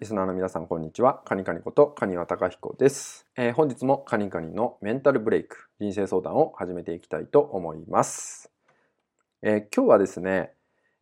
リスナーの皆さんこんにちは。カニカニことカニワタカヒコです、えー、本日もカニカニのメンタルブレイク人生相談を始めていきたいと思います。えー、今日はですね、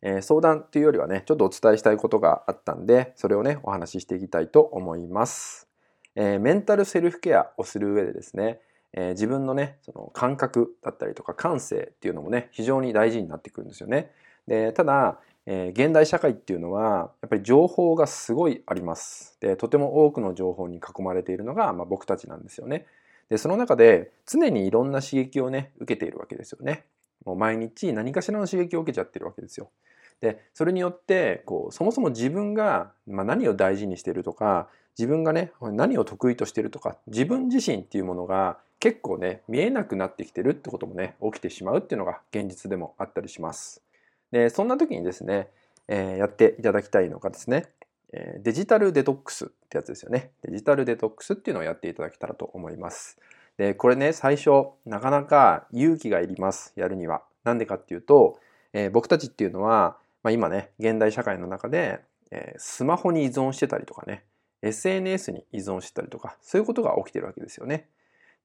えー、相談というよりはね、ちょっとお伝えしたいことがあったんで、それをね、お話ししていきたいと思います。えメンタルセルフケアをする上でですね、え自分のね、その感覚だったりとか感性っていうのもね、非常に大事になってくるんですよね。で、ただ、えー、現代社会っていうのはやっぱり情報がすごいあります。でとても多くの情報に囲まれているのが、まあ、僕たちなんですよね。でその中で常にいろんな刺激をね受けているわけですよね。もう毎日何かしらの刺激を受けちゃってるわけですよ。でそれによってこうそもそも自分が、まあ、何を大事にしてるとか自分がね何を得意としてるとか自分自身っていうものが結構ね見えなくなってきてるってこともね起きてしまうっていうのが現実でもあったりします。でそんな時にですね、えー、やっていただきたいのがですね、え、デジタルデトックスってやつですよね。デジタルデトックスっていうのをやっていただけたらと思います。で、これね、最初、なかなか勇気がいります。やるには。なんでかっていうと、えー、僕たちっていうのは、まあ、今ね、現代社会の中で、えー、スマホに依存してたりとかね、SNS に依存してたりとか、そういうことが起きてるわけですよね。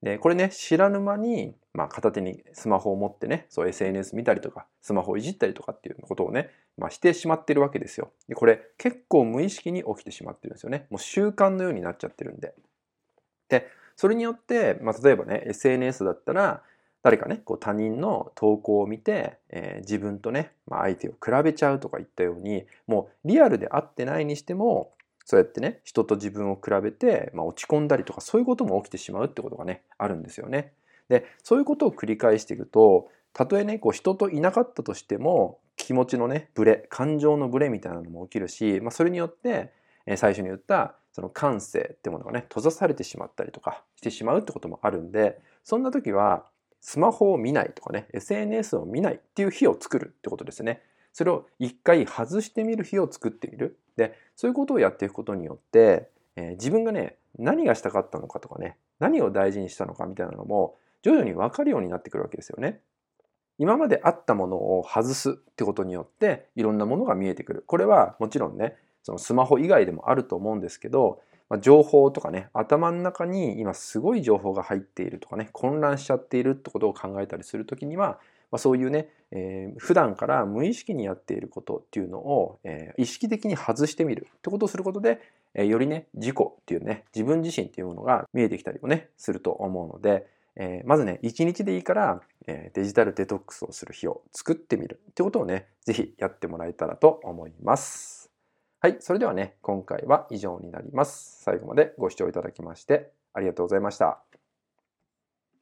で、これね、知らぬ間に、まあ、片手にスマホを持ってね、そう SNS 見たりとか、スマホをいじったりとかっていうことをね、まあ、してしまってるわけですよ。で、これ結構無意識に起きてしまってるんですよね。もう習慣のようになっちゃってるんで。で、それによって、まあ、例えばね、SNS だったら、誰かね、こう他人の投稿を見て、えー、自分とね、まあ、相手を比べちゃうとか言ったように、もうリアルで会ってないにしても、そうやってね人と自分を比べて、まあ、落ち込んだりとかそういうことも起きてしまうってことがねあるんですよね。でそういうことを繰り返していくとたとえねこう人といなかったとしても気持ちのねブレ感情のブレみたいなのも起きるし、まあ、それによって、え最初に言ったその感性ってものがね閉ざされてしまったりとかしてしまうってこともあるんでそんな時はスマホを見ないとかね SNS を見ないっていう日を作るってことですね。それを一回外してみる日を作ってみる。で、そういうことをやっていくことによって、えー、自分がね、何がしたかったのかとかね、何を大事にしたのかみたいなのも、徐々に分かるようになってくるわけですよね。今まであったものを外すってことによって、いろんなものが見えてくる。これはもちろんね、そのスマホ以外でもあると思うんですけど、まあ、情報とかね、頭の中に今すごい情報が入っているとかね、混乱しちゃっているってことを考えたりするときには、まあ、そういうね、えー、普段から無意識にやっていることっていうのを、えー、意識的に外してみるってことをすることで、えー、よりね自己っていうね自分自身っていうものが見えてきたりもねすると思うので、えー、まずね一日でいいから、えー、デジタルデトックスをする日を作ってみるってことをね是非やってもらえたらと思います。はい、それではね今回は以上になります。最後までご視聴いただきましてありがとうございました。